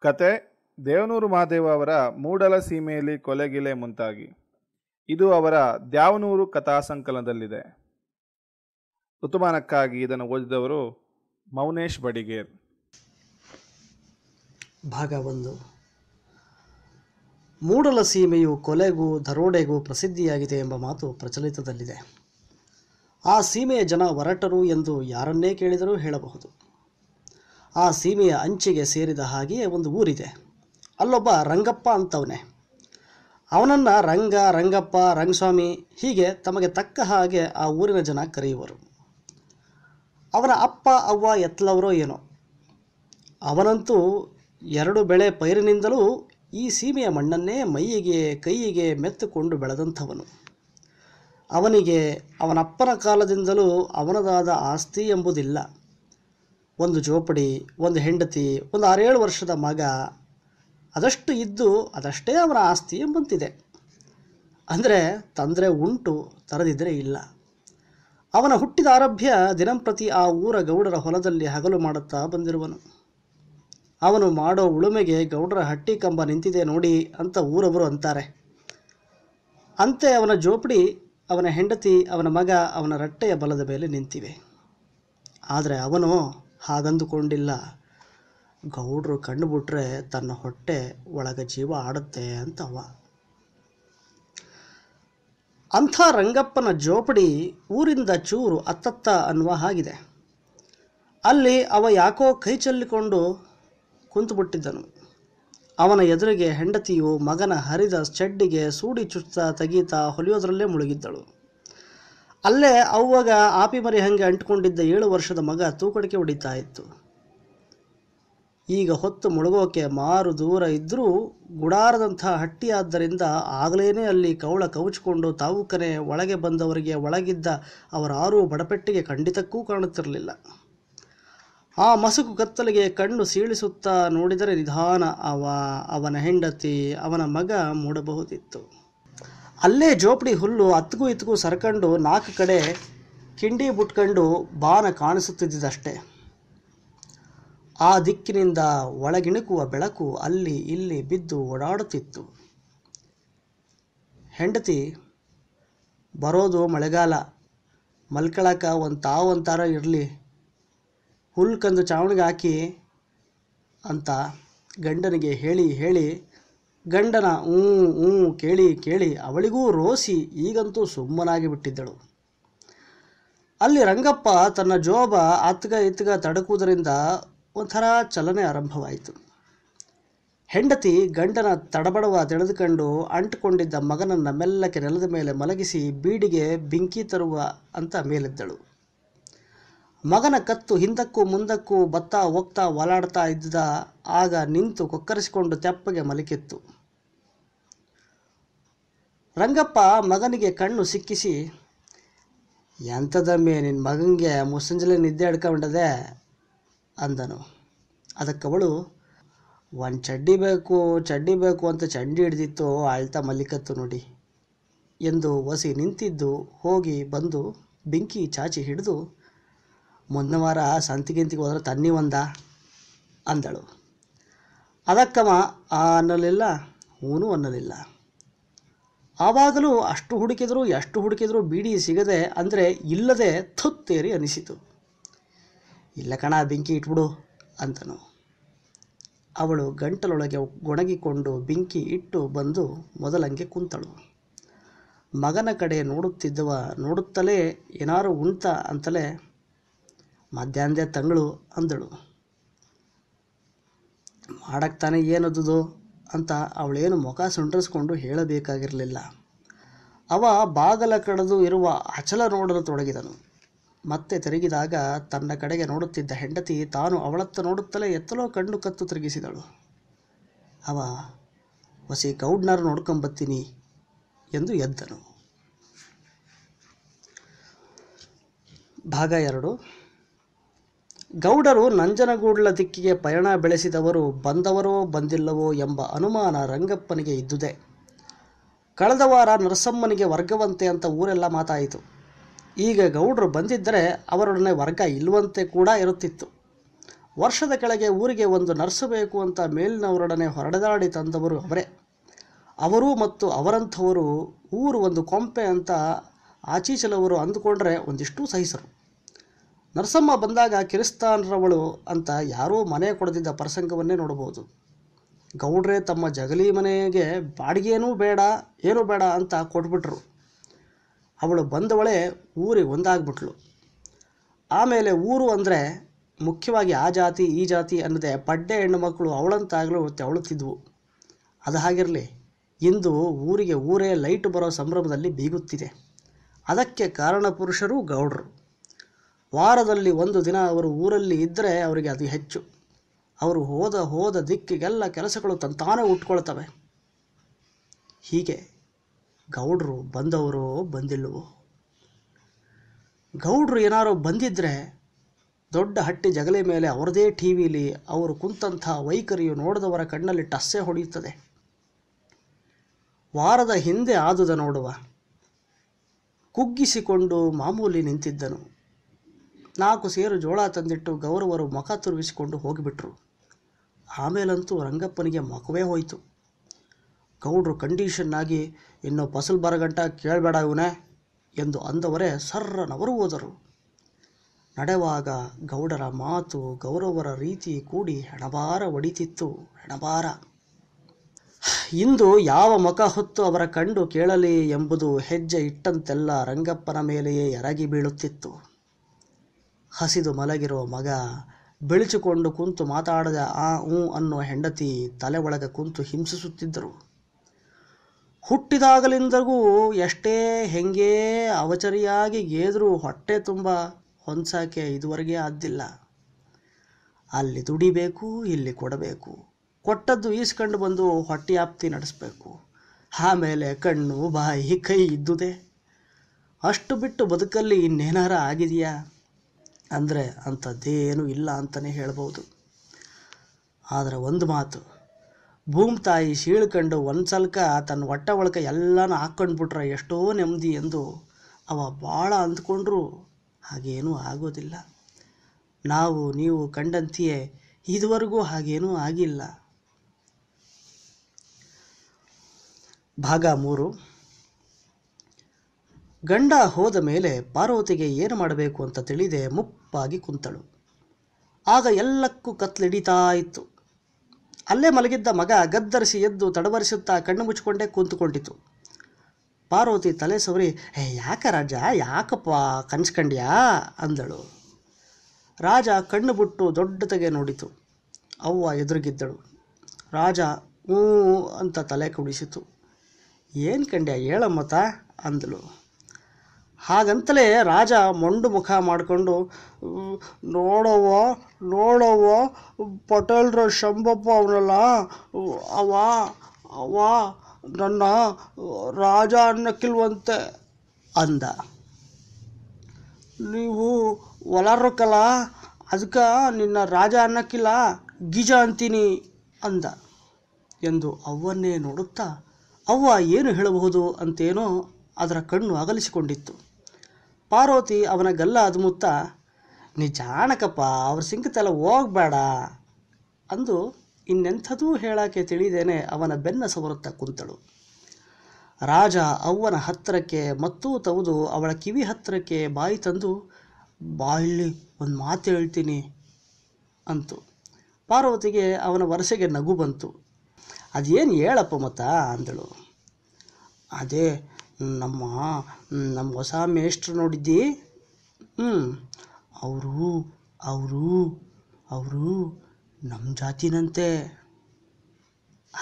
ಕತೆ, ದೇವನೂರು ಮಹಾದೇವ ಅವರ ಮೂಡಲ ಸೀಮೆಯಲ್ಲಿ ಕೊಲೆಗಿಲೆ ಮುಂತಾಗಿ. ಇದು ಅವರ ದ್ಯಾವನೂರು ಕಥಾ ಸಂಕಲನದಲ್ಲಿದೆ. ಋತುಮಾನಕ್ಕಾಗಿ ಇದನ್ನು ಓದಿದವರು ಮೌನೇಶ್ ಬಡಿಗೇರ್. ಭಾಗ ಒಂದು. ಮೂಡಲ ಸೀಮೆಯು ಕೊಲೆಗೂ ದರೋಡೆಗೂ ಪ್ರಸಿದ್ಧಿಯಾಗಿದೆ ಎಂಬ ಮಾತು ಪ್ರಚಲಿತದಲ್ಲಿದೆ. ಆ ಸೀಮೆಯ ಜನ ಒರಟರು ಎಂದು ಯಾರನ್ನೇ ಕೇಳಿದರೂ ಹೇಳಬಹುದು. ಆ ಸೀಮೆಯ ಅಂಚಿಗೆ ಸೇರಿದ ಹಾಗೆಯೇ ಒಂದು ಊರಿದೆ. ಅಲ್ಲೊಬ್ಬ ರಂಗಪ್ಪ ಅಂತವನೇ. ಅವನನ್ನು ರಂಗ, ರಂಗಪ್ಪ, ರಂಗಸ್ವಾಮಿ ಹೀಗೆ ತಮಗೆ ತಕ್ಕ ಹಾಗೆ ಆ ಊರಿನ ಜನ ಕರೆಯುವರು. ಅವನ ಅಪ್ಪ, ಅವ್ವ ಎತ್ತಲವರೋ ಏನೋ. ಅವನಂತೂ ಎರಡು ಬೆಳೆ ಪೈರಿನಿಂದಲೂ ಈ ಸೀಮೆಯ ಮಣ್ಣನ್ನೇ ಮೈಯಿಗೆ, ಕೈಯಿಗೆ ಮೆತ್ತುಕೊಂಡು ಬೆಳೆದಂಥವನು. ಅವನಿಗೆ ಅವನಪ್ಪನ ಕಾಲದಿಂದಲೂ ಅವನದಾದ ಆಸ್ತಿ ಎಂಬುದಿಲ್ಲ. ಒಂದು ಜೋಪಡಿ ಒಂದು ಹೆಂಡತಿ, ಒಂದು ಆರೇಳು ವರ್ಷದ ಮಗ, ಅದಷ್ಟು ಇದ್ದು ಅದಷ್ಟೇ ಅವನ ಆಸ್ತಿ ಎಂಬಂತಿದೆ. ಅಂದರೆ ತಂದರೆ ಉಂಟು ತರದಿದ್ದರೆ ಇಲ್ಲ. ಅವನ ಹುಟ್ಟಿದ ಆರಭ್ಯ ದಿನಂಪ್ರತಿ ಆ ಊರ ಗೌಡರ ಹೊಲದಲ್ಲಿ ಹಗಲು ಮಾಡುತ್ತಾ ಬಂದಿರುವನು. ಅವನು ಮಾಡೋ ಉಳುಮೆಗೆ ಗೌಡರ ಹಟ್ಟಿ ಕಂಬ ನಿಂತಿದೆ ನೋಡಿ ಅಂತ ಊರವರು ಅಂತಾರೆ. ಅಂತೆ ಅವನ ಜೋಪಡಿ ಅವನ ಹೆಂಡತಿ, ಅವನ ಮಗ, ಅವನ ರಟ್ಟೆಯ ಬಲದ ಮೇಲೆ ನಿಂತಿವೆ. ಆದರೆ ಅವನು ಹಾಗಂದುಕೊಂಡಿಲ್ಲ. ಗೌಡ್ರು ಕಂಡುಬಿಟ್ರೆ ಬಿಟ್ರೆ ತನ್ನ ಹೊಟ್ಟೆ ಒಳಗೆ ಜೀವ ಆಡುತ್ತೆ ಅಂತವ. ಅಂಥ ರಂಗಪ್ಪನ ಜೋಪಡಿ ಊರಿಂದ ಚೂರು ಅತ್ತತ್ತ ಅನ್ನುವ ಹಾಗಿದೆ. ಅಲ್ಲಿ ಅವ ಯಾಕೋ ಕೈ ಚೆಲ್ಲಿಕೊಂಡು ಕುಂತುಬಿಟ್ಟಿದ್ದನು. ಅವನ ಎದುರಿಗೆ ಹೆಂಡತಿಯು ಮಗನ ಹರಿದ ಚಡ್ಡಿಗೆ ಸೂಡಿ ಚುಚ್ಚುತ್ತಾ ತೆಗೀತಾ ಹೊಲಿಯೋದ್ರಲ್ಲೇ ಮುಳುಗಿದ್ದಳು. ಅಲ್ಲೇ ಅವಾಗ ಆಪಿ ಮರಿ ಹಂಗೆ ಅಂಟ್ಕೊಂಡಿದ್ದ ಏಳು ವರ್ಷದ ಮಗ ತೂಕಡಿಕೆ ಹೊಡಿತಾ ಇತ್ತು. ಈಗ ಹೊತ್ತು ಮುಳುಗೋಕೆ ಮಾರು ದೂರ ಇದ್ದರೂ ಗುಡಾರದಂಥ ಹಟ್ಟಿ ಆದ್ದರಿಂದ ಆಗಲೇನೆ ಅಲ್ಲಿ ಕವಳ ಕವುಚಿಕೊಂಡು ತಾವುಕನೆ ಒಳಗೆ ಬಂದವರಿಗೆ ಒಳಗಿದ್ದ ಅವರಾರೂ ಬಡಪೆಟ್ಟಿಗೆ ಖಂಡಿತಕ್ಕೂ ಕಾಣುತ್ತಿರಲಿಲ್ಲ. ಆ ಮಸುಕು ಕತ್ತಲಿಗೆ ಕಣ್ಣು ಸೀಳಿಸುತ್ತಾ ನೋಡಿದರೆ ನಿಧಾನ ಅವ, ಅವನ ಹೆಂಡತಿ, ಅವನ ಮಗ ಮೂಡಬಹುದಿತ್ತು. ಅಲ್ಲೇ ಜೋಪಡಿ ಹುಲ್ಲು ಅತ್ಗೂ ಇತ್ಗೂ ಸರ್ಕಂಡು ನಾಲ್ಕು ಕಡೆ ಕಿಂಡಿ ಬಿಟ್ಕೊಂಡು ಬಾನ ಕಾಣಿಸುತ್ತಿದ್ದಷ್ಟೇ ಆ ದಿಕ್ಕಿನಿಂದ ಒಳಗಿಣುಕುವ ಬೆಳಕು ಅಲ್ಲಿ ಇಲ್ಲಿ ಬಿದ್ದು ಓಡಾಡುತ್ತಿತ್ತು. ಹೆಂಡತಿ, ಬರೋದು ಮಳೆಗಾಲ, ಮಲ್ಕೊಳಕ ಒಂದು ತಾವಂತಾರ ಇರಲಿ, ಹುಲ್ಲು ಕಂದು ಚಾವಣಿಗೆ ಹಾಕಿ ಅಂತ ಗಂಡನಿಗೆ ಹೇಳಿ ಹೇಳಿ ಗಂಡನ ಹ್ಞೂ ಹ್ಞೂ ಕೇಳಿ ಕೇಳಿ ಅವಳಿಗೂ ರೋಸಿ ಈಗಂತೂ ಸುಮ್ಮನಾಗಿ ಬಿಟ್ಟಿದ್ದಳು. ಅಲ್ಲಿ ರಂಗಪ್ಪ ತನ್ನ ಜೋಬ ಅತ್ಗ ಇತ್ಗ ತಡಕುವುದರಿಂದ ಒಂಥರ ಚಲನೆ ಆರಂಭವಾಯಿತು. ಹೆಂಡತಿ ಗಂಡನ ತಡಬಡವ ತಿಳಿದುಕೊಂಡು ಅಂಟುಕೊಂಡಿದ್ದ ಮಗನನ್ನು ಮೆಲ್ಲಕ್ಕೆ ನೆಲದ ಮೇಲೆ ಮಲಗಿಸಿ ಬೀಡಿಗೆ ಬೆಂಕಿ ತರುವ ಅಂತ ಮೇಲೆದ್ದಳು. ಮಗನ ಕತ್ತು ಹಿಂದಕ್ಕೂ ಮುಂದಕ್ಕೂ ಬತ್ತಾ ಹೋಗ್ತಾ ಓಲಾಡ್ತಾ ಇದ್ದ ಆಗ ನಿಂತು ಕೊಕ್ಕರಿಸಿಕೊಂಡು ತೆಪ್ಪಗೆ ಮಲಗಿತ್ತು. ರಂಗಪ್ಪ ಮಗನಿಗೆ ಕಣ್ಣು ಸಿಕ್ಕಿಸಿ ಎಂಥದಮ್ಮೆ ನಿನ್ನ ಮಗನಿಗೆ ಮುಸ್ಸಂಜಲೆ ನಿದ್ದೆ ಹಿಡ್ಕೊಂಡದೆ ಅಂದನು. ಅದಕ್ಕವಳು ಒಂದು ಚಡ್ಡಿ ಬೇಕು ಚಡ್ಡಿ ಬೇಕು ಅಂತ ಚಂಡಿ ಹಿಡ್ದಿತ್ತು ಆಳ್ತಾ ಮಲ್ಲಿಕತ್ತು ನೋಡಿ ಎಂದು ಒಸಿ ನಿಂತಿದ್ದು ಹೋಗಿ ಬಂದು ಬೆಂಕಿ ಚಾಚಿ ಹಿಡಿದು, ಮುಂದಿನ ವಾರ ಸಂತಿಗಿಂತಿಗೆ ಹೋದ್ರೆ ತನ್ನಿ ಒಂದ ಅಂದಳು. ಅದಕ್ಕಮ್ಮ ಅನ್ನಲಿಲ್ಲ, ಹೂನು ಅನ್ನಲಿಲ್ಲ. ಆವಾಗಲೂ ಅಷ್ಟು ಹುಡುಕಿದರೂ ಎಷ್ಟು ಹುಡುಕಿದರೂ ಬೀಡಿ ಸಿಗದೆ ಅಂದರೆ ಇಲ್ಲದೆ ಥುತ್ತೇರಿ ಅನಿಸಿತು. ಇಲ್ಲ ಕಣ, ಬೆಂಕಿ ಇಟ್ಬಿಡು ಅಂತನು. ಅವಳು ಗಂಟಲೊಳಗೆ ಗೊಣಗಿಕೊಂಡು ಬೆಂಕಿ ಇಟ್ಟು ಬಂದು ಮೊದಲಂಗೆ ಕುಂತಳು. ಮಗನ ಕಡೆ ನೋಡುತ್ತಿದ್ದವ ನೋಡುತ್ತಲೇ ಏನಾರು ಉಂಟ ಅಂತಲೇ ಮಧ್ಯಾಹ್ನದೇ ತಂಗಳು ಅಂದಳು. ಮಾಡಕ್ತಾನೆ ತಾನೇ ಏನದುದು? ಅಂತ ಅವಳೇನು ಮುಖ ಸುಂಡ್ರಿಸ್ಕೊಂಡು ಹೇಳಬೇಕಾಗಿರಲಿಲ್ಲ. ಅವ ಬಾಗಲ ಕಡೆದು ಇರುವ ಅಚಲ ನೋಡಲು ತೊಡಗಿದನು. ಮತ್ತೆ ತಿರುಗಿದಾಗ ತನ್ನ ಕಡೆಗೆ ನೋಡುತ್ತಿದ್ದ ಹೆಂಡತಿ ತಾನು ಅವಳತ್ತ ನೋಡುತ್ತಲೇ ಎತ್ತಲೋ ಕಣ್ಣು ಕತ್ತು ತಿರುಗಿಸಿದಳು. ಅವ ಹೊಸಿ ಗೌಡ್ನಾರು ನೋಡ್ಕೊಂಬತ್ತೀನಿ ಎಂದು ಎದ್ದನು. ಭಾಗ ಎರಡು. ಗೌಡರು ನಂಜನಗೂಡ್ಲ ದಿಕ್ಕಿಗೆ ಪಯಣ ಬೆಳೆಸಿದವರು ಬಂದವರೋ ಬಂದಿಲ್ಲವೋ ಎಂಬ ಅನುಮಾನ ರಂಗಪ್ಪನಿಗೆ ಇದ್ದುದೇ. ಕಳೆದ ವಾರ ನರಸಮ್ಮನಿಗೆ ವರ್ಗವಂತೆ ಅಂತ ಊರೆಲ್ಲ ಮಾತಾಯಿತು. ಈಗ ಗೌಡರು ಬಂದಿದ್ದರೆ ಅವರೊಡನೆ ವರ್ಗ ಇಲ್ಲವಂತೆ ಕೂಡ ಇರುತ್ತಿತ್ತು. ವರ್ಷದ ಕೆಳಗೆ ಊರಿಗೆ ಒಂದು ನರ್ಸು ಬೇಕು ಅಂತ ಮೇಲಿನವರೊಡನೆ ಹೊರಡದಾಡಿ ತಂದವರು ಅವರೇ. ಅವರು ಮತ್ತು ಅವರಂಥವರು ಊರು ಒಂದು ಕೊಂಪೆ ಅಂತ ಆಚೀಚಲವರು ಅಂದುಕೊಂಡ್ರೆ ಒಂದಿಷ್ಟು ಸಹಿಸರು. ನರಸಮ್ಮ ಬಂದಾಗ ಕಿರಿಸ್ತಾನ್ರವಳು ಅಂತ ಯಾರೂ ಮನೆ ಕೊಡದಿದ್ದ ಪ್ರಸಂಗವನ್ನೇ ನೋಡಬಹುದು. ಗೌಡ್ರೆ ತಮ್ಮ ಜಗಲಿ ಮನೆಗೆ ಬಾಡಿಗೆನೂ ಬೇಡ, ಏನೂ ಬೇಡ ಅಂತ ಕೊಟ್ಬಿಟ್ರು. ಅವಳು ಬಂದವಳೇ ಊರಿಗೆ ಒಂದಾಗ್ಬಿಟ್ಲು. ಆಮೇಲೆ ಊರು ಅಂದರೆ ಮುಖ್ಯವಾಗಿ ಆ ಜಾತಿ, ಈ ಜಾತಿ ಅನ್ನದೆ ಪಡ್ಡೆ ಹೆಣ್ಣು ಮಕ್ಕಳು ಅವಳಂತಾಗಲು ತೆವಳುತ್ತಿದ್ವು. ಅದು ಹಾಗಿರಲಿ, ಇಂದು ಊರಿಗೆ ಊರೇ ಲೈಟ್ ಬರೋ ಸಂಭ್ರಮದಲ್ಲಿ ಬೀಗುತ್ತಿದೆ. ಅದಕ್ಕೆ ಕಾರಣ ಪುರುಷರು ಗೌಡ್ರು. ವಾರದಲ್ಲಿ ಒಂದು ದಿನ ಅವರು ಊರಲ್ಲಿ ಇದ್ದರೆ ಅವರಿಗೆ ಅದು ಹೆಚ್ಚು. ಅವರು ಹೋದ ಹೋದ ದಿಕ್ಕಿಗೆಲ್ಲ ಕೆಲಸಗಳು ತಂತಾನೇ ಉಟ್ಕೊಳ್ತವೆ. ಹೀಗೆ ಗೌಡ್ರು ಬಂದವರು ಬಂದಿಲ್ಲವೋ? ಗೌಡ್ರು ಏನಾರು ಬಂದಿದ್ದರೆ ದೊಡ್ಡ ಹಟ್ಟಿ ಜಗಲಿ ಮೇಲೆ ಅವರದೇ ಟಿ ವಿಲಿ ಅವರು ಕುಂತಂಥ ವೈಖರಿಯು ನೋಡಿದವರ ಕಣ್ಣಲ್ಲಿ ಟಸ್ಸೆ ಹೊಡೆಯುತ್ತದೆ. ವಾರದ ಹಿಂದೆ ಆದುದ ನೋಡುವ. ಕುಗ್ಗಿಸಿಕೊಂಡು ಮಾಮೂಲಿ ನಿಂತಿದ್ದನು. ನಾಲ್ಕು ಸೇರು ಜೋಳ ತಂದಿಟ್ಟು ಗೌರವರು ಮುಖ ತುರುಗಿಸಿಕೊಂಡು ಹೋಗಿಬಿಟ್ರು. ಆಮೇಲಂತೂ ರಂಗಪ್ಪನಿಗೆ ಮಕವೇ ಹೋಯಿತು. ಗೌಡ್ರು ಕಂಡೀಷನ್ ಆಗಿ, ಇನ್ನು ಫಸಲು ಬರಗಂಟ ಕೇಳಬೇಡ ಇವನೇ ಎಂದು ಅಂದವರೇ ಸರ್ರನವರು ಹೋದರು. ನಡೆವಾಗ ಗೌಡರ ಮಾತು, ಗೌರವರ ರೀತಿ ಕೂಡಿ ಹೆಣಬಾರ ಒಡಿತಿತ್ತು ಹೆಣಬಾರ. ಇಂದು ಯಾವ ಮುಖ ಹೊತ್ತು ಅವರ ಕಂಡು ಕೇಳಲಿ ಎಂಬುದು ಹೆಜ್ಜೆ ಇಟ್ಟಂತೆಲ್ಲ ರಂಗಪ್ಪನ ಮೇಲೆಯೇ ಎರಗಿ ಬೀಳುತ್ತಿತ್ತು. ಹಸಿದು ಮಲಗಿರುವ ಮಗ ಬೆಳಚಿಕೊಂಡು ಕುಂತು ಮಾತಾಡದ ಆ ಊ ಅನ್ನೋ ಹೆಂಡತಿ ತಲೆ ಒಳಗೆ ಕುಂತು ಹಿಂಸಿಸುತ್ತಿದ್ದರು. ಹುಟ್ಟಿದಾಗಲಿಂದಗೂ ಎಷ್ಟೇ ಹೆಂಗೆ ಅವಚರಿಯಾಗಿ ಗೇದರೂ ಹೊಟ್ಟೆ ತುಂಬ ಹೊಂದ್ಸಾಕೆ ಇದುವರೆಗೆ ಆದ್ದಿಲ್ಲ. ಅಲ್ಲಿ ದುಡಿಬೇಕು, ಇಲ್ಲಿ ಕೊಡಬೇಕು. ಕೊಟ್ಟದ್ದು ಈಸ್ಕೊಂಡು ಬಂದು ಹೊಟ್ಟೆ ಆಪ್ತಿ ನಡೆಸಬೇಕು. ಆಮೇಲೆ ಕಣ್ಣು, ಬಾಯಿ, ಕೈ ಇದ್ದುದೇ. ಅಷ್ಟು ಬಿಟ್ಟು ಬದುಕಲ್ಲಿ ಇನ್ನೇನಾರ ಆಗಿದೆಯಾ? ಅಂದರೆ ಅಂಥದ್ದೇನೂ ಇಲ್ಲ ಅಂತಲೇ ಹೇಳ್ಬೋದು. ಆದರೆ ಒಂದು ಮಾತು, ಭೂಮಿ ತಾಯಿ ಶೀಳ್ಕಂಡು ಒಂದು ಸಲ್ಕ ತನ್ನ ಹೊಟ್ಟೆ ಒಳಕ ಎಲ್ಲನೂ ಹಾಕ್ಕೊಂಡ್ಬಿಟ್ರೆ ಎಷ್ಟೋ ನೆಮ್ಮದಿ ಎಂದು ಅವ ಭಾಳ ಅಂದ್ಕೊಂಡ್ರೂ. ಹಾಗೇನೂ ಆಗೋದಿಲ್ಲ. ನಾವು, ನೀವು ಕಂಡಂತೆಯೇ, ಇದುವರೆಗೂ ಹಾಗೇನೂ ಆಗಿಲ್ಲ. ಭಾಗ ಮೂರು, ಗಂಡ ಹೋದ ಮೇಲೆ ಪಾರ್ವತಿಗೆ ಏನು ಮಾಡಬೇಕು ಅಂತ ತಿಳಿದೆ. ಮುಪ್ಪಾಗಿ ಕುಂತಳು. ಆಗ ಎಲ್ಲಕ್ಕೂ ಕತ್ಲಿಡಿತಾ ಇತ್ತು. ಅಲ್ಲೇ ಮಲಗಿದ್ದ ಮಗ ಗದ್ದರಿಸಿ ಎದ್ದು ತಡವರಿಸುತ್ತಾ ಕಣ್ಣು ಮುಚ್ಚಿಕೊಂಡೇ ಕೂತುಕೊಂಡಿತು. ಪಾರ್ವತಿ ತಲೆ ಸವರಿ ಏ ಯಾಕ ರಾಜ, ಯಾಕಪ್ಪ ಕನ್ಸ್ಕಂಡ್ಯಾ ಅಂದಳು. ರಾಜ ಕಣ್ಣು ಬಿಟ್ಟು ದೊಡ್ಡತೆಗೆ ನೋಡಿತು. ಅವ್ವ ಎದುರುಗಿದ್ದಳು. ರಾಜ, ಹ್ಞೂ ಅಂತ ತಲೆ ಕುಡಿಸಿತು ಏನು ಕಂಡ್ಯ ಹೇಳಮ್ಮತ ಅಂದಳು. ಹಾಗಂತಲೇ ರಾಜ ಮೊಂಡು ಮುಖ ಮಾಡಿಕೊಂಡು, ನೋಡವ್ವ ನೋಡವ್ವ, ಪಟೇಲ್ರ ಶಂಬಪ್ಪ ಅವನಲ್ಲ, ಅವ ಅವ ನನ್ನ ರಾಜ ಅನ್ನಕ್ಕಿಲ್ವಂತೆ ಅಂದ. ನೀವು ಒಲಾರಕ್ಕಲ್ಲ ಅದಕ್ಕೆ ನಿನ್ನ ರಾಜ ಅನ್ನಕ್ಕಿಲ್ಲ, ಗಿಜ ಅಂತೀನಿ ಅಂದ. ಎಂದು ಅವ್ವನ್ನೇ ನೋಡುತ್ತಾ ಅವ್ವ ಏನು ಹೇಳಬಹುದು ಅಂತೇನೋ ಅದರ ಕಣ್ಣು ಅಗಲಿಸಿಕೊಂಡಿತ್ತು. ಪಾರ್ವತಿ ಅವನ ಗಲ್ಲ ಅದ್ಮುತ್ತ ನೀ ಜಾಣಕಪ್ಪ ಅವ್ರ ಸಿಂಕತೆಲ್ಲ ಹೋಗ್ಬೇಡ ಅಂದು ಇನ್ನೆಂಥದೂ ಹೇಳಕ್ಕೆ ತಿಳಿದೇನೆ ಅವನ ಬೆನ್ನ ಸವರುತ್ತ ಕುಂತಳು. ರಾಜ ಅವ್ವನ ಹತ್ತಿರಕ್ಕೆ ಮತ್ತೂ ತವದು ಅವಳ ಕಿವಿ ಹತ್ತಿರಕ್ಕೆ ಬಾಯಿ ತಂದು ಬಾಯಲ್ಲಿ ಒಂದು ಮಾತು ಹೇಳ್ತೀನಿ ಅಂತು. ಪಾರ್ವತಿಗೆ ಅವನ ವರಸೆಗೆ ನಗು ಬಂತು. ಅದೇನು ಹೇಳಪ್ಪ ಮತ್ತ? ಅಂದಳು. ಅದೇ ನಮ್ಮ ನಮ್ಮ ಹೊಸ ಮೇಷ್ಟ್ರು ನೋಡಿದ್ದಿ? ಹ್ಞೂ ಅವರು ಅವರು ಅವರು ನಮ್ಮ ಜಾತಿನಂತೆ.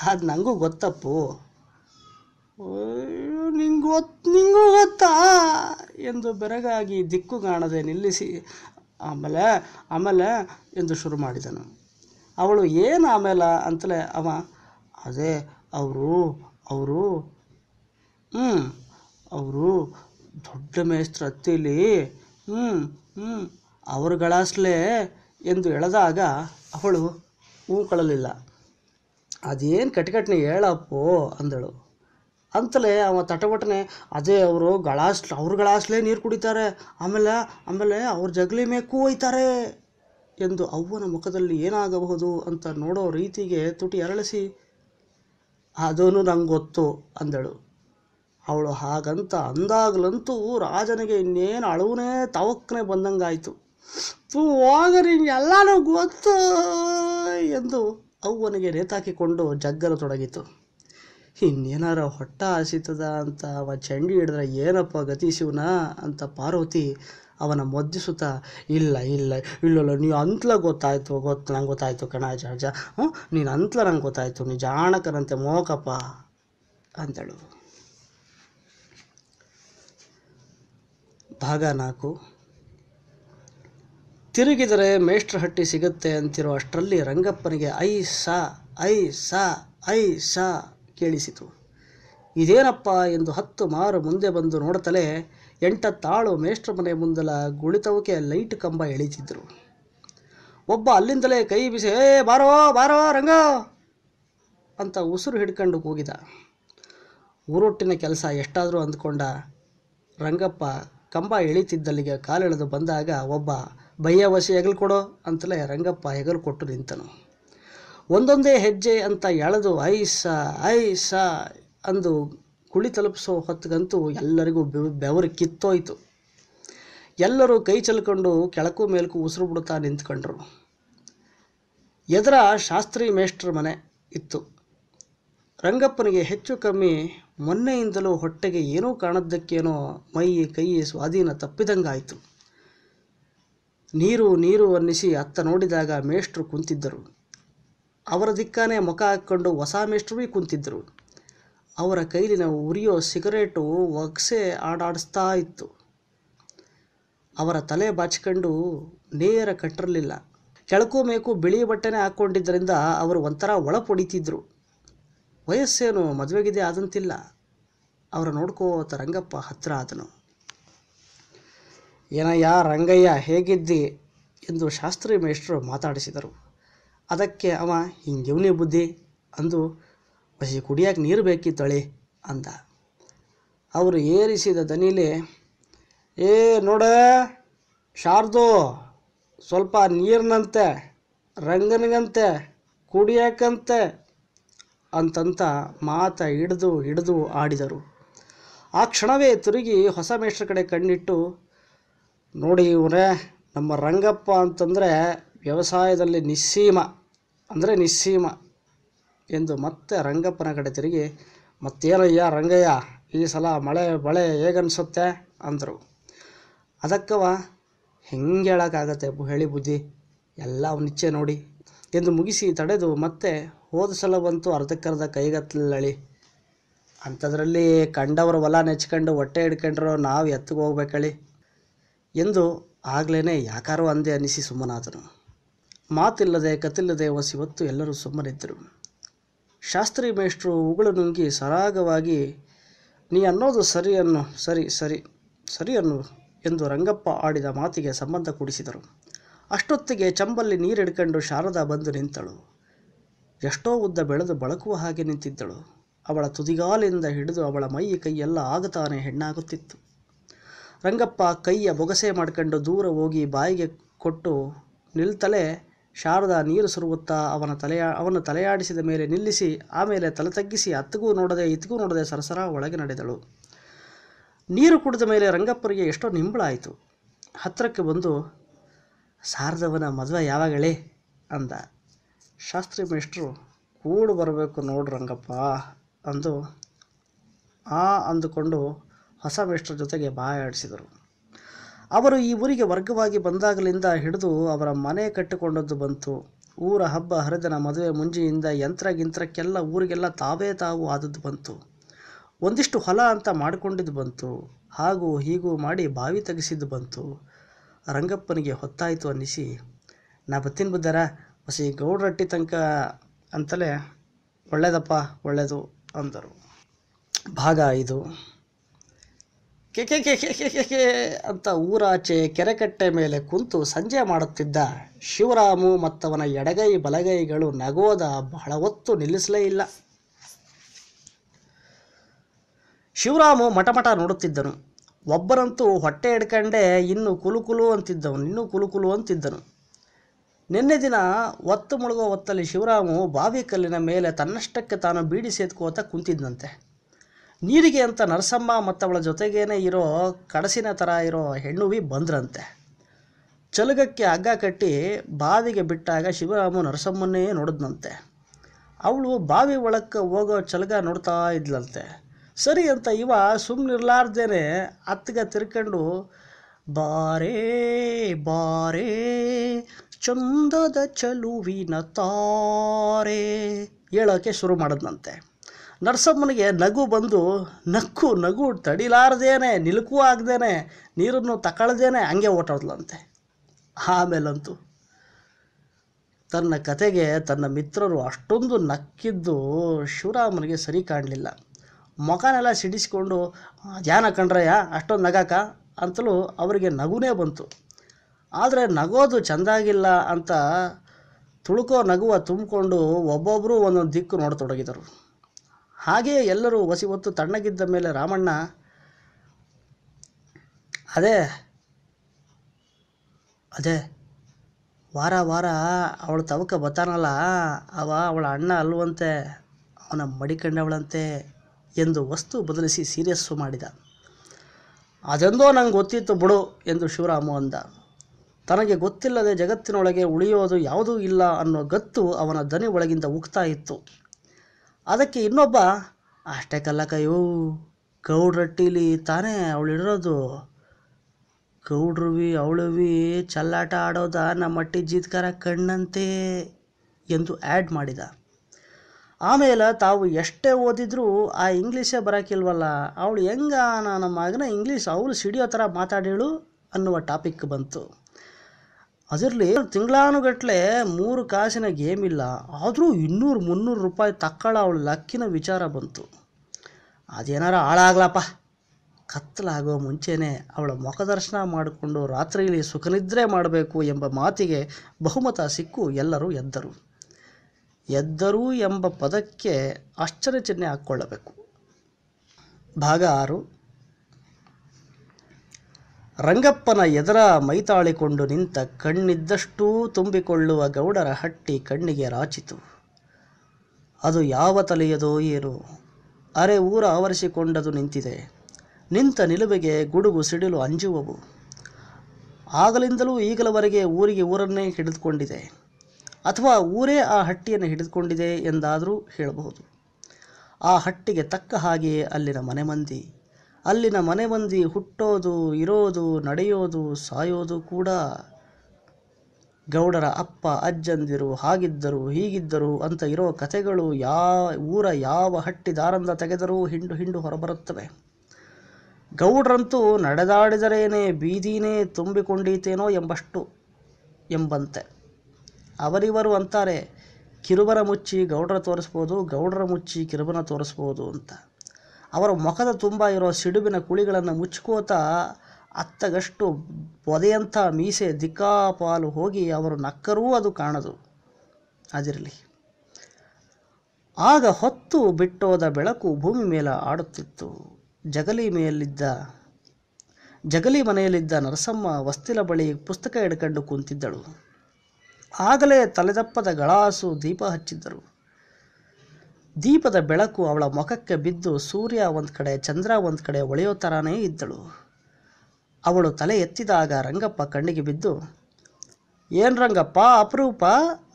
ಅದು ನನಗೂ ಗೊತ್ತಪ್ಪು. ನಿಂಗೆ ಗೊತ್ತು ನಿಂಗೂ ಗೊತ್ತಾ? ಎಂದು ಬೆರಗಾಗಿ ದಿಕ್ಕು ಕಾಣದೆ ನಿಲ್ಲಿಸಿ, ಆಮೇಲೆ ಆಮೇಲೆ ಎಂದು ಶುರು ಮಾಡಿದನು. ಅವಳು ಏನು ಆಮೇಲೆ ಅಂತಲೇ ಅವ, ಅದೇ, ಅವರು ಅವರು ಹ್ಞೂ ಅವರು ದೊಡ್ಡ ಮೇಸ್ತ್ರ ಹತ್ತಿಲಿ ಹ್ಞೂ ಹ್ಞೂ ಅವ್ರ ಗಳಾಸ್ಲೆ ಎಂದು ಎಳೆದಾಗ ಅವಳು ಹೂಕೊಳ್ಳಲಿಲ್ಲ. ಅದೇನು ಕಟ್ಕಟ್ನೆ ಹೇಳಪ್ಪೋ, ಅಂದಳು. ಅಂತಲೇ ಅವ ತಟಪಟನೆ ಅದೇ ಅವರು ಗಳಾಸ್ ಅವ್ರ ಗಳಾಸ್ಲೇ ನೀರು ಕುಡಿತಾರೆ, ಆಮೇಲೆ ಆಮೇಲೆ ಅವ್ರ ಜಗಲಿ ಮೇಕೂ ಒಯ್ತಾರೆ ಎಂದು ಅವ್ವನ ಮುಖದಲ್ಲಿ ಏನಾಗಬಹುದು ಅಂತ ನೋಡೋ ರೀತಿಗೆ ತುಟಿ ಅರಳಿಸಿ ಅದೂ ನಂಗೆ ಗೊತ್ತು, ಅಂದಳು. ಅವಳು ಹಾಗಂತ ಅಂದಾಗಲಂತೂ ರಾಜನಿಗೆ ಇನ್ನೇನು ಅಳುವನೇ ತವಕ್ಕನೆ ಬಂದಂಗಾಯಿತು. ತೂ ಹೋಗ ನಿಂಗೆಲ್ಲನೂ ಗೊತ್ತು ಎಂದು ಅವ್ವನಿಗೆ ನೇತಾಕಿಕೊಂಡು ಜಗ್ಗಲು ತೊಡಗಿತು. ಇನ್ನೇನಾರ ಹೊಟ್ಟ ಹಸಿತದ ಅಂತ ಅವ ಚಂಡಿ ಹಿಡಿದ್ರೆ ಏನಪ್ಪ ಗತಿ ಶಿವನ? ಅಂತ ಪಾರ್ವತಿ ಅವನ ಮೊದ್ದಿಸುತ್ತಾ, ಇಲ್ಲ ಇಲ್ಲ, ಇಲ್ಲಲ್ಲ, ನೀ ಅಂತಲ ಗೊತ್ತಾಯ್ತು, ಗೊತ್ತು, ನಂಗೆ ಗೊತ್ತಾಯ್ತು ಕಣ ಹ್ಞೂ ನೀನು ಅಂತಲ ನಂಗೆ ಗೊತ್ತಾಯ್ತು, ನೀ ಜಾಣಕನಂತೆ ಮೋಕಪ್ಪ ಅಂದಳು. ಭಾಗ ನಾಲ್ಕು. ತಿರುಗಿದರೆ ಮೇಷ್ಟ್ರಹಟ್ಟಿ ಸಿಗುತ್ತೆ ಅಂತಿರೋ ಅಷ್ಟರಲ್ಲಿ ರಂಗಪ್ಪನಿಗೆ ಐ ಸಾ ಐ ಸಾ ಐ ಸಾ ಕೇಳಿಸಿತು. ಇದೇನಪ್ಪ ಎಂದು ಹತ್ತು ಮಾರು ಮುಂದೆ ಬಂದು ನೋಡುತ್ತಲೇ ಎಂಟತ್ತಾಳು ಮೇಷ್ಟ್ರ ಮನೆ ಮುಂದಲ ಗುಳಿತವಕ್ಕೆ ಲೈಟ್ ಕಂಬ ಎಳೀತಿದ್ರು. ಒಬ್ಬ ಅಲ್ಲಿಂದಲೇ ಕೈ ಬಿಸಿ, ಏ, ಬಾರೋ ಬಾರೋ, ರಂಗ! ಅಂತ ಉಸಿರು ಹಿಡ್ಕೊಂಡು ಕೂಗಿದ. ಊರೊಟ್ಟಿನ ಕೆಲಸ ಎಷ್ಟಾದರೂ ಅಂದ್ಕೊಂಡ ರಂಗಪ್ಪ ಕಂಬ ಇಳಿತಿದ್ದಲ್ಲಿಗೆ ಕಾಲೆಳೆದು ಬಂದಾಗ ಒಬ್ಬ ಬಯ್ಯವಸಿ ಹೆಗಲು ಕೊಡೋ? ಅಂತಲೇ ರಂಗಪ್ಪ ಹೆಗಲು ಕೊಟ್ಟು ನಿಂತನು. ಒಂದೊಂದೇ ಹೆಜ್ಜೆ ಅಂತ ಎಳೆದು ಐಸ ಐಸ ಅಂದು ಕುಳಿ ತಲುಪಿಸೋ ಹೊತ್ತಿಗಂತೂ ಎಲ್ಲರಿಗೂ ಬೆವ್, ಬೆವರು ಕಿತ್ತೋಯ್ತು. ಎಲ್ಲರೂ ಕೈ ಚೆಲ್ಕೊಂಡು ಕೆಳಕು ಮೇಲಕ್ಕೂ ಉಸಿರು ಬಿಡುತ್ತಾ ನಿಂತ್ಕೊಂಡ್ರು. ಎದುರ ಶಾಸ್ತ್ರಿ ಮೇಷ್ಟ್ರ ಮನೆ ಇತ್ತು. ರಂಗಪ್ಪನಿಗೆ ಹೆಚ್ಚು ಕಮ್ಮಿ ಮೊನ್ನೆಯಿಂದಲೂ ಹೊಟ್ಟೆಗೆ ಏನೂ ಕಾಣದ್ದಕ್ಕೇನೋ ಮೈ, ಕೈ ಸ್ವಾಧೀನ ತಪ್ಪಿದಂಗಾಯಿತು. ನೀರು ನೀರು ಅನ್ನಿಸಿ ಅತ್ತ ನೋಡಿದಾಗ ಮೇಷ್ಟ್ರು ಕುಂತಿದ್ದರು. ಅವರ ದಿಕ್ಕಾನೇ ಮುಖ ಹಾಕ್ಕೊಂಡು ಹೊಸ ಮೇಷ್ಟ್ರೂ ಕುಂತಿದ್ದರು ಅವರ ಕೈಲಿನ ಉರಿಯೋ ಸಿಗರೇಟು ಒಗ್ಸೆ ಆಡಾಡಿಸ್ತಾ ಇತ್ತು. ಅವರ ತಲೆ ಬಾಚಿಕೊಂಡು ನೇರ ಕಟ್ಟಿರಲಿಲ್ಲ. ಕೆಳಕು ಮೇಕು ಬಿಳಿ ಬಟ್ಟೆನೇ ಹಾಕ್ಕೊಂಡಿದ್ದರಿಂದ ಅವರು ಒಂಥರ ಒಳ ಹೊಡಿತಿದ್ರು ವಯಸ್ಸೇನು ಮದುವೆಗಿದೆ ಆದಂತಿಲ್ಲ. ಅವರ ನೋಡ್ಕೋತ ರಂಗಪ್ಪ ಹತ್ತಿರ ಆದನು. ಏನಯ್ಯ ರಂಗಯ್ಯ ಹೇಗಿದ್ದಿ ಎಂದು ಶಾಸ್ತ್ರಿ ಮೇಷ್ಟ್ರು ಮಾತಾಡಿಸಿದರು. ಅದಕ್ಕೆ ಅವ ಹಿಂಗೆವನೇ ಬುದ್ಧಿ? ಅಂದು ಬಸಿ ಕುಡಿಯಕ್ಕೆ ನೀರು ಬೇಕಿತ್ತಳೆ ಅಂದ. ಅವರು ಏರಿಸಿದ ದನಿಲೆ, ಏ ನೋಡ, ಶಾರ್ದೋ, ಸ್ವಲ್ಪ ನೀರಿನಂತೆ, ರಂಗನಿಗಂತೆ ಕುಡಿಯಕ್ಕಂತೆ ಅಂತಂತ ಮಾತ ಹಿಡಿದು ಹಿಡಿದು ಆಡಿದರು. ಆ ಕ್ಷಣವೇ ತಿರುಗಿ ಹೊಸ ಮೇಷ್ಟ್ರ ಕಡೆ ಕಣ್ಣಿಟ್ಟು, ನೋಡಿ ಇವರೇ ನಮ್ಮ ರಂಗಪ್ಪ ಅಂತಂದರೆ ವ್ಯವಸಾಯದಲ್ಲಿ ನಿಸ್ಸೀಮ, ಅಂದರೆ ನಿಸ್ಸೀಮ ಎಂದು ಮತ್ತೆ ರಂಗಪ್ಪನ ಕಡೆ ತಿರುಗಿ, ಮತ್ತೇನಯ್ಯ ರಂಗಯ್ಯ, ಈ ಸಲ ಮಳೆ ಬಳೆ ಹೇಗನ್ಸುತ್ತೆ? ಅಂದರು. ಅದಕ್ಕವ, ಹೆಂಗೆ ಹೇಳೋಕ್ಕಾಗತ್ತೆ ಹೇಳಿ ಬುದ್ಧಿ, ಎಲ್ಲ ಅವನಿಚ್ಛೆ ನೋಡಿ ಎಂದು ಮುಗಿಸಿ ತಡೆದು ಮತ್ತೆ ಹೋದ ಸಲ ಬಂತು ಅರ್ಧಕ್ಕರ್ಧ ಕೈಗತ್ತಲಳಿ. ಅಂಥದ್ರಲ್ಲಿ ಕಂಡವರ ಹೊಲ ನೆಚ್ಕೊಂಡು ಹೊಟ್ಟೆ ಹಿಡ್ಕೊಂಡ್ರು, ನಾವು ಎತ್ತಿಗೆ ಹೋಗ್ಬೇಕಳಿ ಎಂದು ಆಗ್ಲೇ ಯಾಕಾರೋ ಅಂದೆ ಅನಿಸಿ ಸುಮ್ಮನಾದನು. ಮಾತಿಲ್ಲದೆ ಕತ್ತಿಲ್ಲದೆ ಹೊಸಿವತ್ತು ಎಲ್ಲರೂ ಸುಮ್ಮನಿದ್ದರು. ಶಾಸ್ತ್ರಿ ಮೇಷ್ಟ್ರು ಉಗುಳು ನುಂಗಿ ಸರಾಗವಾಗಿ, ನೀ ಅನ್ನೋದು ಸರಿ ಅನ್ನು, ಸರಿ ಸರಿ ಸರಿ ಅನ್ನು ಎಂದು ರಂಗಪ್ಪ ಆಡಿದ ಮಾತಿಗೆ ಸಂಬಂಧ ಕೂಡಿಸಿದರು. ಅಷ್ಟೊತ್ತಿಗೆ ಚಂಬಲ್ಲಿ ನೀರಿಡ್ಕೊಂಡು ಶಾರದಾ ಬಂದು ನಿಂತಳು. ಎಷ್ಟೋ ಉದ್ದ ಬೆಳೆದು ಬಳಕುವ ಹಾಗೆ ನಿಂತಿದ್ದಳು. ಅವಳ ತುದಿಗಾಲಿಂದ ಹಿಡಿದು ಅವಳ ಮೈ ಕೈಯೆಲ್ಲ ಆಗತಾನೆ ಹೆಣ್ಣಾಗುತ್ತಿತ್ತು. ರಂಗಪ್ಪ ಕೈಯ ಬೊಗಸೆ ಮಾಡ್ಕೊಂಡು ದೂರ ಹೋಗಿ ಬಾಯಿಗೆ ಕೊಟ್ಟು ನಿಲ್ತಲೇ ಶಾರದಾ ನೀರು ಸುರುವುತ್ತಾ ಅವನ ತಲೆಯ, ಅವನ ತಲೆಯಾಡಿಸಿದ ಮೇಲೆ ನಿಲ್ಲಿಸಿ ಆಮೇಲೆ ತಲೆ ತಗ್ಗಿಸಿ ಅತ್ತಿಗೂ ನೋಡದೆ ಇತ್ತಿಗೂ ನೋಡದೆ ಸರಸರ ಒಳಗೆ ನಡೆದಳು. ನೀರು ಕುಡಿದ ಮೇಲೆ ರಂಗಪ್ಪರಿಗೆ ಎಷ್ಟೋ ನಿಂಬಳ ಆಯಿತು ಹತ್ತಿರಕ್ಕೆ ಬಂದು, ಶಾರದವನ ಮದುವೆ ಯಾವಾಗಲೇ? ಅಂದ. ಶಾಸ್ತ್ರಿ ಮೇಷ್ಟ್ರು ಕೂಡಿ ಬರಬೇಕು ನೋಡು ರಂಗಪ್ಪ ಅಂದು ಆ ಅಂದುಕೊಂಡು ಹೊಸ ಮೇಷ್ಟ್ರ ಜೊತೆಗೆ ಬಾಯಾಡಿಸಿದರು. ಅವರು ಈ ಊರಿಗೆ ವರ್ಗವಾಗಿ ಬಂದಾಗಲಿಂದ ಹಿಡಿದು ಅವರ ಮನೆ ಕಟ್ಟಿಕೊಂಡದ್ದು ಬಂತು. ಊರ ಹಬ್ಬ ಹರಿದಿನ ಮದುವೆ ಮುಂಜಿಯಿಂದ ಯಂತ್ರ ಗಿಂತ್ರಕ್ಕೆಲ್ಲ ಊರಿಗೆಲ್ಲ ತಾವೇ ತಾವು ಆದದ್ದು ಬಂತು. ಒಂದಿಷ್ಟು ಹೊಲ ಅಂತ ಮಾಡಿಕೊಂಡಿದ್ದು ಬಂತು. ಹಾಗೂ ಹೀಗೂ ಮಾಡಿ ಬಾವಿ ತೆಗೆಸಿದ್ದು ಬಂತು. ರಂಗಪ್ಪನಿಗೆ ಹೊತ್ತಾಯಿತು ಅನ್ನಿಸಿ, ನಾ ಬತ್ತಿನ ಹೊಸಿ ಗೌಡರಟ್ಟಿ ತನಕ ಅಂತಲೇ ಒಳ್ಳೇದಪ್ಪ, ಒಳ್ಳೇದು ಅಂದರು. ಭಾಗ ಇದು ಕೆ ಕೆ ಕೆ ಕೆ ಕೆ ಕೆ ಕೆ ಅಂತ ಊರಾಚೆ ಕೆರೆಕಟ್ಟೆ ಮೇಲೆ ಕುಂತು ಸಂಜೆ ಮಾಡುತ್ತಿದ್ದ ಶಿವರಾಮು ಮತ್ತವನ ಎಡಗೈ ಬಲಗೈಗಳು ನಗೋದ ಬಹಳ ಹೊತ್ತು ನಿಲ್ಲಿಸಲೇ ಇಲ್ಲ. ಶಿವರಾಮು ಮಟಮಟ ನೋಡುತ್ತಿದ್ದನು. ಒಬ್ಬರಂತೂ ಹೊಟ್ಟೆ ಹಿಡ್ಕಂಡೆ ಇನ್ನು ಕುಲುಕುಲು ಕುಲು ಅಂತಿದ್ದವನು, ಇನ್ನೂ ಕುಲುಕುಲು ಕುಲು ಅಂತಿದ್ದನು. ನಿನ್ನೆ ದಿನ ಒತ್ತು ಮುಳುಗೋ ಹೊತ್ತಲ್ಲಿ ಶಿವರಾಮು ಬಾವಿ ಕಲ್ಲಿನ ಮೇಲೆ ತನ್ನಷ್ಟಕ್ಕೆ ತಾನು ಬೀಡಿ ಸೇತ್ಕೋತ ಕುಂತಿದ್ದಂತೆ ನೀರಿಗೆ ಅಂತ ನರಸಮ್ಮ ಮತ್ತವಳ ಜೊತೆಗೇನೆ ಇರೋ ಕಡಸಿನ ಥರ ಇರೋ ಹೆಣ್ಣುವಿ ಬಂದ್ರಂತೆ. ಚಲಗಕ್ಕೆ ಹಗ್ಗ ಕಟ್ಟಿ ಬಾವಿಗೆ ಬಿಟ್ಟಾಗ ಶಿವರಾಮು ನರಸಮ್ಮನ್ನೇ ನೋಡಿದ್ನಂತೆ. ಅವಳು ಬಾವಿ ಒಳಕ್ಕೆ ಹೋಗೋ ಚಲಗ ನೋಡ್ತಾ ಇದ್ಲಂತೆ. ಸರಿ ಅಂತ ಇವ ಸುಮ್ಮನಿರ್ಲಾರ್ದೇನೆ ಅತ್ತಿಗೆ ತಿರ್ಕೊಂಡು, ಬಾರೇ ಬಾರೇ ಚಂದದ ಚಲುವಿನ ತಾರೆ ಹೇಳೋಕ್ಕೆ ಶುರು ಮಾಡಿದ್ನಂತೆ. ನರಸಮ್ಮನಿಗೆ ನಗು ಬಂದು, ನಕ್ಕು, ನಗು, ತಡಿಲಾರ್ದೇನೆ, ನಿಲುಕೂ ಆಗ್ದೇನೆ, ನೀರನ್ನು ತಗೊಳ್ದೇನೆ ಹಂಗೆ ಓಟಾಡ್ಲಂತೆ ಆಮೇಲಂತೂ ತನ್ನ ಕತೆಗೆ ತನ್ನ ಮಿತ್ರರು ಅಷ್ಟೊಂದು ನಕ್ಕಿದ್ದು ಶಿವರಾಮನಿಗೆ ಸರಿ ಕಾಣಲಿಲ್ಲ. ಮುಖನೆಲ್ಲ ಸಿಡಿಸ್ಕೊಂಡು, ಧ್ಯಾನ ಕಂಡ್ರಯ್ಯ, ಅಷ್ಟೊಂದು ನಗಾಕ? ಅಂತಲೂ ಅವರಿಗೆ ನಗುನೇ ಬಂತು. ಆದರೆ ನಗೋದು ಚೆಂದಾಗಿಲ್ಲ ಅಂತ ತುಳುಕೋ ನಗುವ ತುಂಬಿಕೊಂಡು ಒಬ್ಬೊಬ್ಬರು ಒಂದೊಂದು ದಿಕ್ಕು ನೋಡತೊಡಗಿದರು. ಹಾಗೆಯೇ ಎಲ್ಲರೂ ಹೊಸಿ ಹೊತ್ತು ತಣ್ಣಗಿದ್ದ ಮೇಲೆ ರಾಮಣ್ಣ, ಅದೇ ಅದೇ, ವಾರ ವಾರ ಅವಳ ತವಕ ಬತ್ತಾನಲ್ಲ, ಅವ ಅವಳ ಅಣ್ಣ ಅಲ್ವಂತೆ, ಅವನ ಮಡಿಕಂಡವಳಂತೆ ಎಂದು ವಸ್ತು ಬದಲಿಸಿ ಸೀರಿಯಸ್ಸು ಮಾಡಿದ. ಅದೆಂದೋ ನಂಗೆ ಗೊತ್ತಿತ್ತು ಬಿಡು ಎಂದು ಶಿವರಾಮು ಅಂದ. ತನಗೆ ಗೊತ್ತಿಲ್ಲದೆ ಜಗತ್ತಿನೊಳಗೆ ಉಳಿಯೋದು ಯಾವುದೂ ಇಲ್ಲ ಅನ್ನೋ ಗತ್ತು ಅವನ ದನಿ ಒಳಗಿಂದ ಉಕ್ತಾ ಇತ್ತು. ಅದಕ್ಕೆ ಇನ್ನೊಬ್ಬ, ಅಷ್ಟೇ ಕಲ್ಲಕಯ್ಯೋ ಗೌಡ್ರಟ್ಟಿಲಿ ತಾನೇ ಅವಳಿರೋದು. ಗೌಡ್ರುವಿ, ಅವಳುವಿ, ಚಲ್ಲಾಟ ಆಡೋದ ನಮ್ಮಟ್ಟಿ ಜೀತ್ಕರ ಕಣ್ಣಂತೆ ಎಂದು ಆ್ಯಡ್ ಮಾಡಿದ. ಆಮೇಲೆ ತಾವು ಎಷ್ಟೇ ಓದಿದ್ರೂ ಆ ಇಂಗ್ಲೀಷೇ ಬರೋಕ್ಕಿಲ್ವಲ್ಲ ಅವಳು ಹೆಂಗ ನಮ್ಮ ಮಗನ ಇಂಗ್ಲೀಷ್, ಅವಳು ಸಿಡಿಯೋ ಥರ ಮಾತಾಡೇಳು ಅನ್ನುವ ಟಾಪಿಕ್ ಬಂತು. ಅದರಲ್ಲಿ ತಿಂಗಳಾನುಗಟ್ಲೆ ಮೂರು ಕಾಸಿನ ಗೇಮ್ ಇಲ್ಲ ಆದರೂ ಇನ್ನೂರು ಮುನ್ನೂರು ರೂಪಾಯಿ ತಕ್ಕಳ ಅವಳ ಲಕ್ಕಿನ ವಿಚಾರ ಬಂತು. ಅದೇನಾರ ಹಾಳಾಗ್ಲಪ್ಪ. ಕತ್ತಲಾಗೋ ಮುಂಚೆನೇ ಅವಳ ಮುಖದರ್ಶನ ಮಾಡಿಕೊಂಡು ರಾತ್ರಿಯಲ್ಲಿ ಸುಖನಿದ್ರೆ ಮಾಡಬೇಕು ಎಂಬ ಮಾತಿಗೆ ಬಹುಮತ ಸಿಕ್ಕು ಎಲ್ಲರೂ ಎದ್ದರು. ಎದ್ದರು ಎಂಬ ಪದಕ್ಕೆ ಆಶ್ಚರ್ಯ ಚಿಹ್ನೆ ಹಾಕ್ಕೊಳ್ಳಬೇಕು. ಭಾಗ ಆರು. ರಂಗಪ್ಪನ ಎದರ ಮೈತಾಳಿಕೊಂಡು ನಿಂತ ಕಣ್ಣಿದ್ದಷ್ಟೂ ತುಂಬಿಕೊಳ್ಳುವ ಗೌಡರ ಹಟ್ಟಿ ಕಣ್ಣಿಗೆ ರಾಚಿತು. ಅದು ಯಾವ ತಲೆಯದೋ ಏನು. ಅರೆ ಊರ ಆವರಿಸಿಕೊಂಡದು ನಿಂತಿದೆ. ನಿಂತ ನಿಲುವಿಗೆ ಗುಡುಗು ಸಿಡಿಲು ಅಂಜುವವು. ಆಗಲಿಂದಲೂ ಈಗಲವರೆಗೆ ಊರಿಗೆ ಊರನ್ನೇ ಹಿಡಿದುಕೊಂಡಿದೆ. ಅಥವಾ ಊರೇ ಆ ಹಟ್ಟಿಯನ್ನು ಹಿಡಿದುಕೊಂಡಿದೆ ಎಂದಾದರೂ ಹೇಳಬಹುದು. ಆ ಹಟ್ಟಿಗೆ ತಕ್ಕ ಹಾಗೆಯೇ ಅಲ್ಲಿನ ಮನೆ ಮಂದಿ. ಅಲ್ಲಿನ ಮನೆ ಮಂದಿ ಹುಟ್ಟೋದು, ಇರೋದು, ನಡೆಯೋದು, ಸಾಯೋದು ಕೂಡ ಗೌಡರ ಅಪ್ಪ, ಅಜ್ಜಂದಿರು, ಹಾಗಿದ್ದರು, ಹೀಗಿದ್ದರು ಅಂತ ಇರೋ ಕಥೆಗಳು ಯಾ, ಊರ ಯಾವ ಹಟ್ಟಿ ದಾರಂದ ತೆಗೆದರೂ ಹಿಂಡು ಹಿಂಡು ಹೊರಬರುತ್ತವೆ. ಗೌಡ್ರಂತೂ ನಡೆದಾಡಿದರೇನೆ ಬೀದಿನೇ ತುಂಬಿಕೊಂಡೀತೇನೋ ಎಂಬಷ್ಟು ಎಂಬಂತೆ. ಅವರಿವರು ಅಂತಾರೆ, ಕಿರುಬರ ಮುಚ್ಚಿ ಗೌಡ್ರ ತೋರಿಸ್ಬೋದು, ಗೌಡ್ರ ಮುಚ್ಚಿ ಕಿರುಬನ ತೋರಿಸ್ಬೋದು ಅಂತ. ಅವರ ಮುಖದ ತುಂಬ ಇರೋ ಸಿಡುಬಿನ ಕುಳಿಗಳನ್ನು ಮುಚ್ಕೋತಾ ಅತ್ತಗಷ್ಟು ಪೊದೆಯಂಥ ಮೀಸೆ ದಿಕ್ಕಾಪಾಲು ಹೋಗಿ ಅವರು ನಕ್ಕರೂ ಅದು ಕಾಣದು. ಅದಿರಲಿ ಆಗ ಹೊತ್ತು ಬಿಟ್ಟೋದ ಬೆಳಕು ಭೂಮಿ ಮೇಲೆ ಆಡುತ್ತಿತ್ತು. ಜಗಲಿ ಮೇಲಿದ್ದ, ಜಗಲಿ ಮನೆಯಲ್ಲಿದ್ದ ನರಸಮ್ಮ ವಸ್ತಿಲ ಬಳಿ ಪುಸ್ತಕ ಹಿಡ್ಕೊಂಡು ಕುಂತಿದ್ದಳು. ಆಗಲೇ ತಲೆದಪ್ಪದ ಗಳಾಸು ದೀಪ ಹಚ್ಚಿದ್ದರು. ದೀಪದ ಬೆಳಕು ಅವಳ ಮುಖಕ್ಕೆ ಬಿದ್ದು ಸೂರ್ಯ ಒಂದು ಕಡೆ, ಚಂದ್ರ ಒಂದು ಕಡೆ ಒಳೆಯೋ ಥರನೇ ಇದ್ದಳು. ಅವಳು ತಲೆ ಎತ್ತಿದಾಗ ರಂಗಪ್ಪ ಕಣ್ಣಿಗೆ ಬಿದ್ದು, ಏನು ರಂಗಪ್ಪ, ಅಪರೂಪ?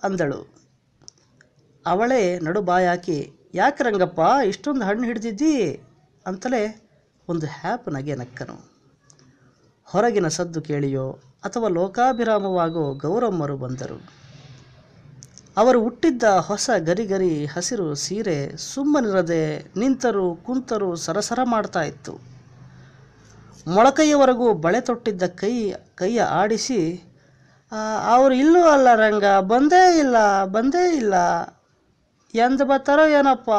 ಅಂದಳು. ಅವಳೇ ನಡು ಬಾಯಾಕಿ, ಯಾಕೆ ರಂಗಪ್ಪ, ಇಷ್ಟೊಂದು ಹಣ್ಣು ಹಿಡ್ದಿದ್ದಿ? ಅಂತಲೇ ಒಂದು ಹ್ಯಾಪ್ ನಗೆ ನಕ್ಕನು. ಹೊರಗಿನ ಸದ್ದು ಕೇಳಿಯೋ ಅಥವಾ ಲೋಕಾಭಿರಾಮವಾಗೋ ಗೌರಮ್ಮರು ಬಂದರು. ಅವರು ಹುಟ್ಟಿದ್ದ ಹೊಸ ಗರಿಗರಿ ಹಸಿರು ಸೀರೆ ಸುಮ್ಮನಿರದೆ ನಿಂತರು ಕುಂತರು ಸರಸರ ಮಾಡ್ತಾ ಇತ್ತು. ಮೊಳಕೈಯವರೆಗೂ ಬಳೆ ತೊಟ್ಟಿದ್ದ ಕೈ, ಕೈಯ ಆಡಿಸಿ ಅವರು ಇಲ್ಲೂ ಅಲ್ಲ ರಂಗ, ಬಂದೇ ಇಲ್ಲ ಬಂದೇ ಇಲ್ಲ, ಎಂದು ಬರ್ತಾರೋ ಏನಪ್ಪ?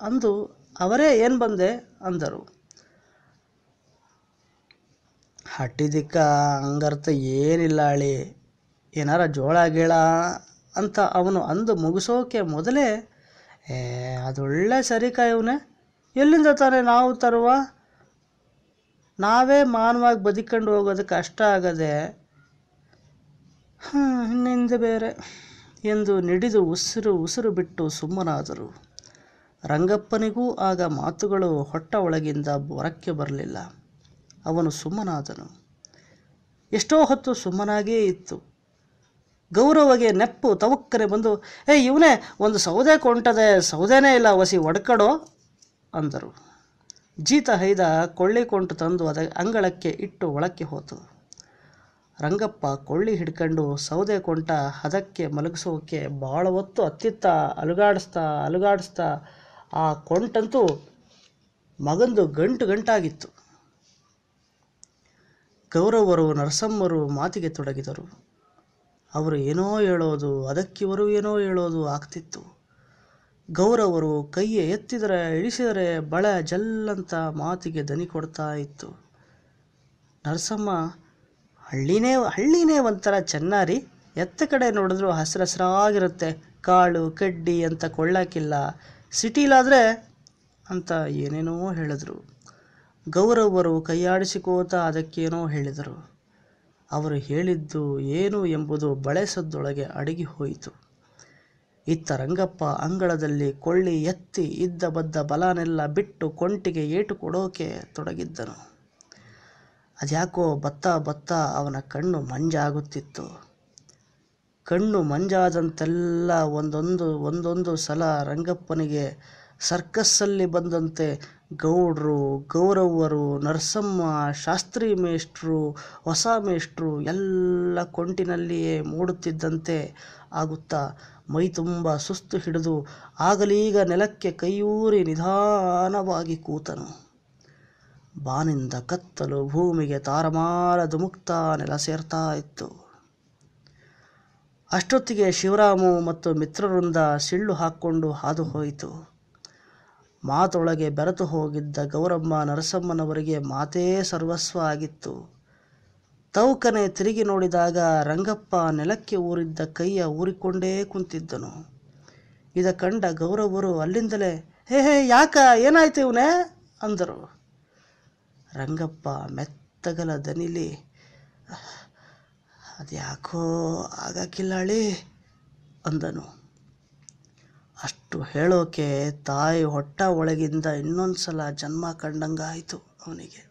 ಅಂದು ಅವರೇ ಏನು ಬಂದೆ ಅಂದರು. ಹಟ್ಟಿದಿಕ್ಕ ಹಂಗರ್ಥ ಏನಿಲ್ಲ ಅಳಿ, ಏನಾರ ಜೋಳ, ಗೀಳ ಅಂತ ಅವನು ಅಂದು ಮುಗಿಸೋಕೆ ಮೊದಲೇ, ಏ ಅದೊಳ್ಳೆ ಸರಿ ಇವನೇ ಎಲ್ಲಿಂದ ತಾನೇ ನಾವು ತರುವ? ನಾವೇ ಮಾನವಾಗಿ ಬದುಕೊಂಡು ಹೋಗೋದು ಕಷ್ಟ ಆಗದೆ ಇನ್ನಿಂದ ಬೇರೆ ಎಂದು ನಿಡಿದು ಉಸಿರು ಉಸಿರು ಬಿಟ್ಟು ಸುಮ್ಮನಾದರು. ರಂಗಪ್ಪನಿಗೂ ಆಗ ಮಾತುಗಳು ಹೊಟ್ಟ ಒಳಗಿಂದ ಹೊರಕ್ಕೆ ಬರಲಿಲ್ಲ. ಅವನು ಸುಮ್ಮನಾದನು. ಎಷ್ಟೋ ಹೊತ್ತು ಸುಮ್ಮನಾಗೇ ಇತ್ತು. ಗೌರವಗೆ ನೆಪ್ಪು ತವಕ್ಕನೆ ಬಂದು ಏ ಇವನೇ, ಒಂದು ಸೌದೆ ಕೊಂಟದೆ, ಸೌದೆನೇ ಇಲ್ಲ ವಸಿ ಒಡ್ಕಡೋ? ಅಂದರು. ಜೀತ ಹೈದ ಕೊಳ್ಳಿ ಕೊಂಟು ತಂದು ಅದ ಅಂಗಳಕ್ಕೆ ಇಟ್ಟು ಒಳಕ್ಕೆ ಹೋತು. ರಂಗಪ್ಪ ಕೊಳ್ಳಿ ಹಿಡ್ಕೊಂಡು ಸೌದೆ ಕೊಂಟ ಹದಕ್ಕೆ ಮಲಗಿಸೋಕೆ ಭಾಳ ಹೊತ್ತು ಅತ್ತಿತ್ತ, ಅಲುಗಾಡಿಸ್ತಾ ಅಲುಗಾಡಿಸ್ತಾ ಆ ಕೊಂಟಂತೂ ಮಗಂದು ಗಂಟು ಗಂಟಾಗಿತ್ತು. ಗೌರವರು ನರಸಮ್ಮರು ಮಾತಿಗೆ ತೊಡಗಿದರು. ಅವರು ಏನೋ ಹೇಳೋದು ಅದಕ್ಕಿವರು ಏನೋ ಹೇಳೋದು ಆಗ್ತಿತ್ತು. ಗೌರವರು ಕೈಯ ಎತ್ತಿದರೆ, ಇಳಿಸಿದರೆ ಬಳೆ ಜಲ್ಲಂತ ಮಾತಿಗೆ ದನಿ ಕೊಡ್ತಾ ಇತ್ತು. ನರಸಮ್ಮ, ಹಳ್ಳಿನೇ ಹಳ್ಳಿನೇ ಒಂಥರ ಚೆನ್ನಾರಿ. ಎತ್ತ ಕಡೆ ನೋಡಿದ್ರು ಹಸಿರು ಹಸಿರಾಗಿರುತ್ತೆ ಕಾಳು, ಕಡ್ಡಿ ಅಂತ ಕೊಳ್ಳೋಕ್ಕಿಲ್ಲ. ಸಿಟಿಲಾದರೆ ಅಂತ ಏನೇನೋ ಹೇಳಿದ್ರು. ಗೌರವರು ಕೈಯಾಡಿಸಿಕೋತ ಅದಕ್ಕೇನೋ ಹೇಳಿದರು. ಅವರು ಹೇಳಿದ್ದು ಏನು ಎಂಬುದು ಬಳೆಸದ್ದೊಳಗೆ ಅಡಗಿ ಹೋಯಿತು. ಇತ್ತ ರಂಗಪ್ಪ ಅಂಗಳದಲ್ಲಿ ಕೊಳ್ಳಿ ಎತ್ತಿ ಇದ್ದ ಬದ್ದ ಬಲನೆಲ್ಲ ಬಿಟ್ಟು ಕೊಂಟಿಗೆ ಏಟು ಕೊಡೋಕೆ ತೊಡಗಿದ್ದನು. ಅದ್ಯಾಕೋ ಬತ್ತ ಬತ್ತ ಅವನ ಕಣ್ಣು ಮಂಜಾಗುತ್ತಿತ್ತು. ಕಣ್ಣು ಮಂಜಾದಂತೆಲ್ಲ ಒಂದೊಂದು ಒಂದೊಂದು ಸಲ ರಂಗಪ್ಪನಿಗೆ ಸರ್ಕಸ್ಸಲ್ಲಿ ಬಂದಂತೆ ಗೌಡರು, ಗೌರವರು, ನರಸಮ್ಮ, ಶಾಸ್ತ್ರಿ ಮೇಷ್ಟ್ರು, ಹೊಸ ಮೇಷ್ಟ್ರು ಎಲ್ಲ ಕೊಂಟಿನಲ್ಲಿಯೇ ಮೂಡುತ್ತಿದ್ದಂತೆ ಆಗುತ್ತಾ ಮೈ ತುಂಬ ಸುಸ್ತು ಹಿಡಿದು ಆಗಲೀಗ ನೆಲಕ್ಕೆ ಕೈಯೂರಿ ನಿಧಾನವಾಗಿ ಕೂತನು. ಬಾನಿಂದ ಕತ್ತಲು ಭೂಮಿಗೆ ತಾರಮಾರ ಧುಮುಕ್ತಾ ನೆಲ ಸೇರ್ತಾ ಇತ್ತು. ಅಷ್ಟೊತ್ತಿಗೆ ಶಿವರಾಮು ಮತ್ತು ಮಿತ್ರರಿಂದ ಸಿಳ್ಳು ಹಾಕ್ಕೊಂಡು ಹಾದು ಹೋಯಿತು. ಮಾತೊಳಗೆ ಬೆರೆತು ಹೋಗಿದ್ದ ಗೌರಮ್ಮ ನರಸಮ್ಮನವರಿಗೆ ಮಾತೇ ಸರ್ವಸ್ವ ಆಗಿತ್ತು. ತೌಕನೆ ತಿರುಗಿ ನೋಡಿದಾಗ ರಂಗಪ್ಪ ನೆಲಕ್ಕೆ ಊರಿದ್ದ ಕೈಯ ಊರಿಕೊಂಡೇ ಕುಂತಿದ್ದನು. ಇದ ಕಂಡ ಗೌರವರು ಅಲ್ಲಿಂದಲೇ, ಹೇ ಹೇ, ಯಾಕ? ಏನಾಯ್ತು ಇವನೇ? ಅಂದರು. ರಂಗಪ್ಪ ಮೆತ್ತಗಲ ದನಿಲಿ ಅದ್ಯಾಕೋ ಆಗಕ್ಕಿಲ್ಲಾಳಿ ಅಂದನು. ಅಷ್ಟು ಹೇಳೋಕೆ ತಾಯಿ ಹೊಟ್ಟ ಒಳಗಿಂದ ಇನ್ನೊಂದು ಸಲ ಜನ್ಮ ಕಂಡಂಗಾಯಿತು ಅವನಿಗೆ.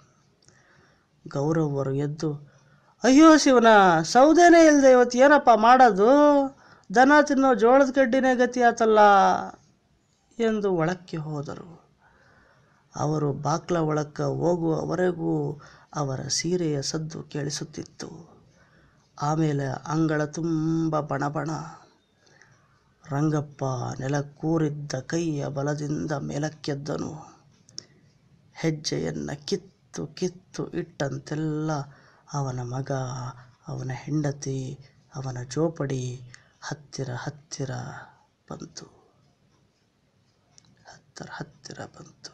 ಗೌರವರು ಎದ್ದು, ಅಯ್ಯೋ ಶಿವನ, ಸೌದೆನೇ ಇಲ್ಲದೆ ಇವತ್ತು ಏನಪ್ಪ ಮಾಡೋದು? ದನ ತಿನ್ನೋ ಜೋಳದ ಕಡ್ಡಿನೇ ಗತಿ ಆತಲ್ಲ ಎಂದು ಒಳಕ್ಕೆ ಹೋದರು. ಅವರು ಬಾಕ್ಲ ಒಳಕ್ಕೆ ಹೋಗುವವರೆಗೂ ಅವರ ಸೀರೆಯ ಸದ್ದು ಕೇಳಿಸುತ್ತಿತ್ತು. ಆಮೇಲೆ ಅಂಗಳ ತುಂಬ ಬಣಬಣ ರಂಗಪ್ಪ ನೆಲಕ್ಕೂರಿದ್ದ ಕೈಯ ಬಲದಿಂದ ಮೇಲಕ್ಕೆದ್ದನು. ಹೆಜ್ಜೆಯನ್ನು ಕಿತ್ತು ಕಿತ್ತು ಇಟ್ಟಂತೆಲ್ಲ ಅವನ ಮಗ, ಅವನ ಹೆಂಡತಿ, ಅವನ ಜೋಪಡಿ ಹತ್ತಿರ ಹತ್ತಿರ ಬಂತು. ಹತ್ತಿರ ಹತ್ತಿರ ಬಂತು.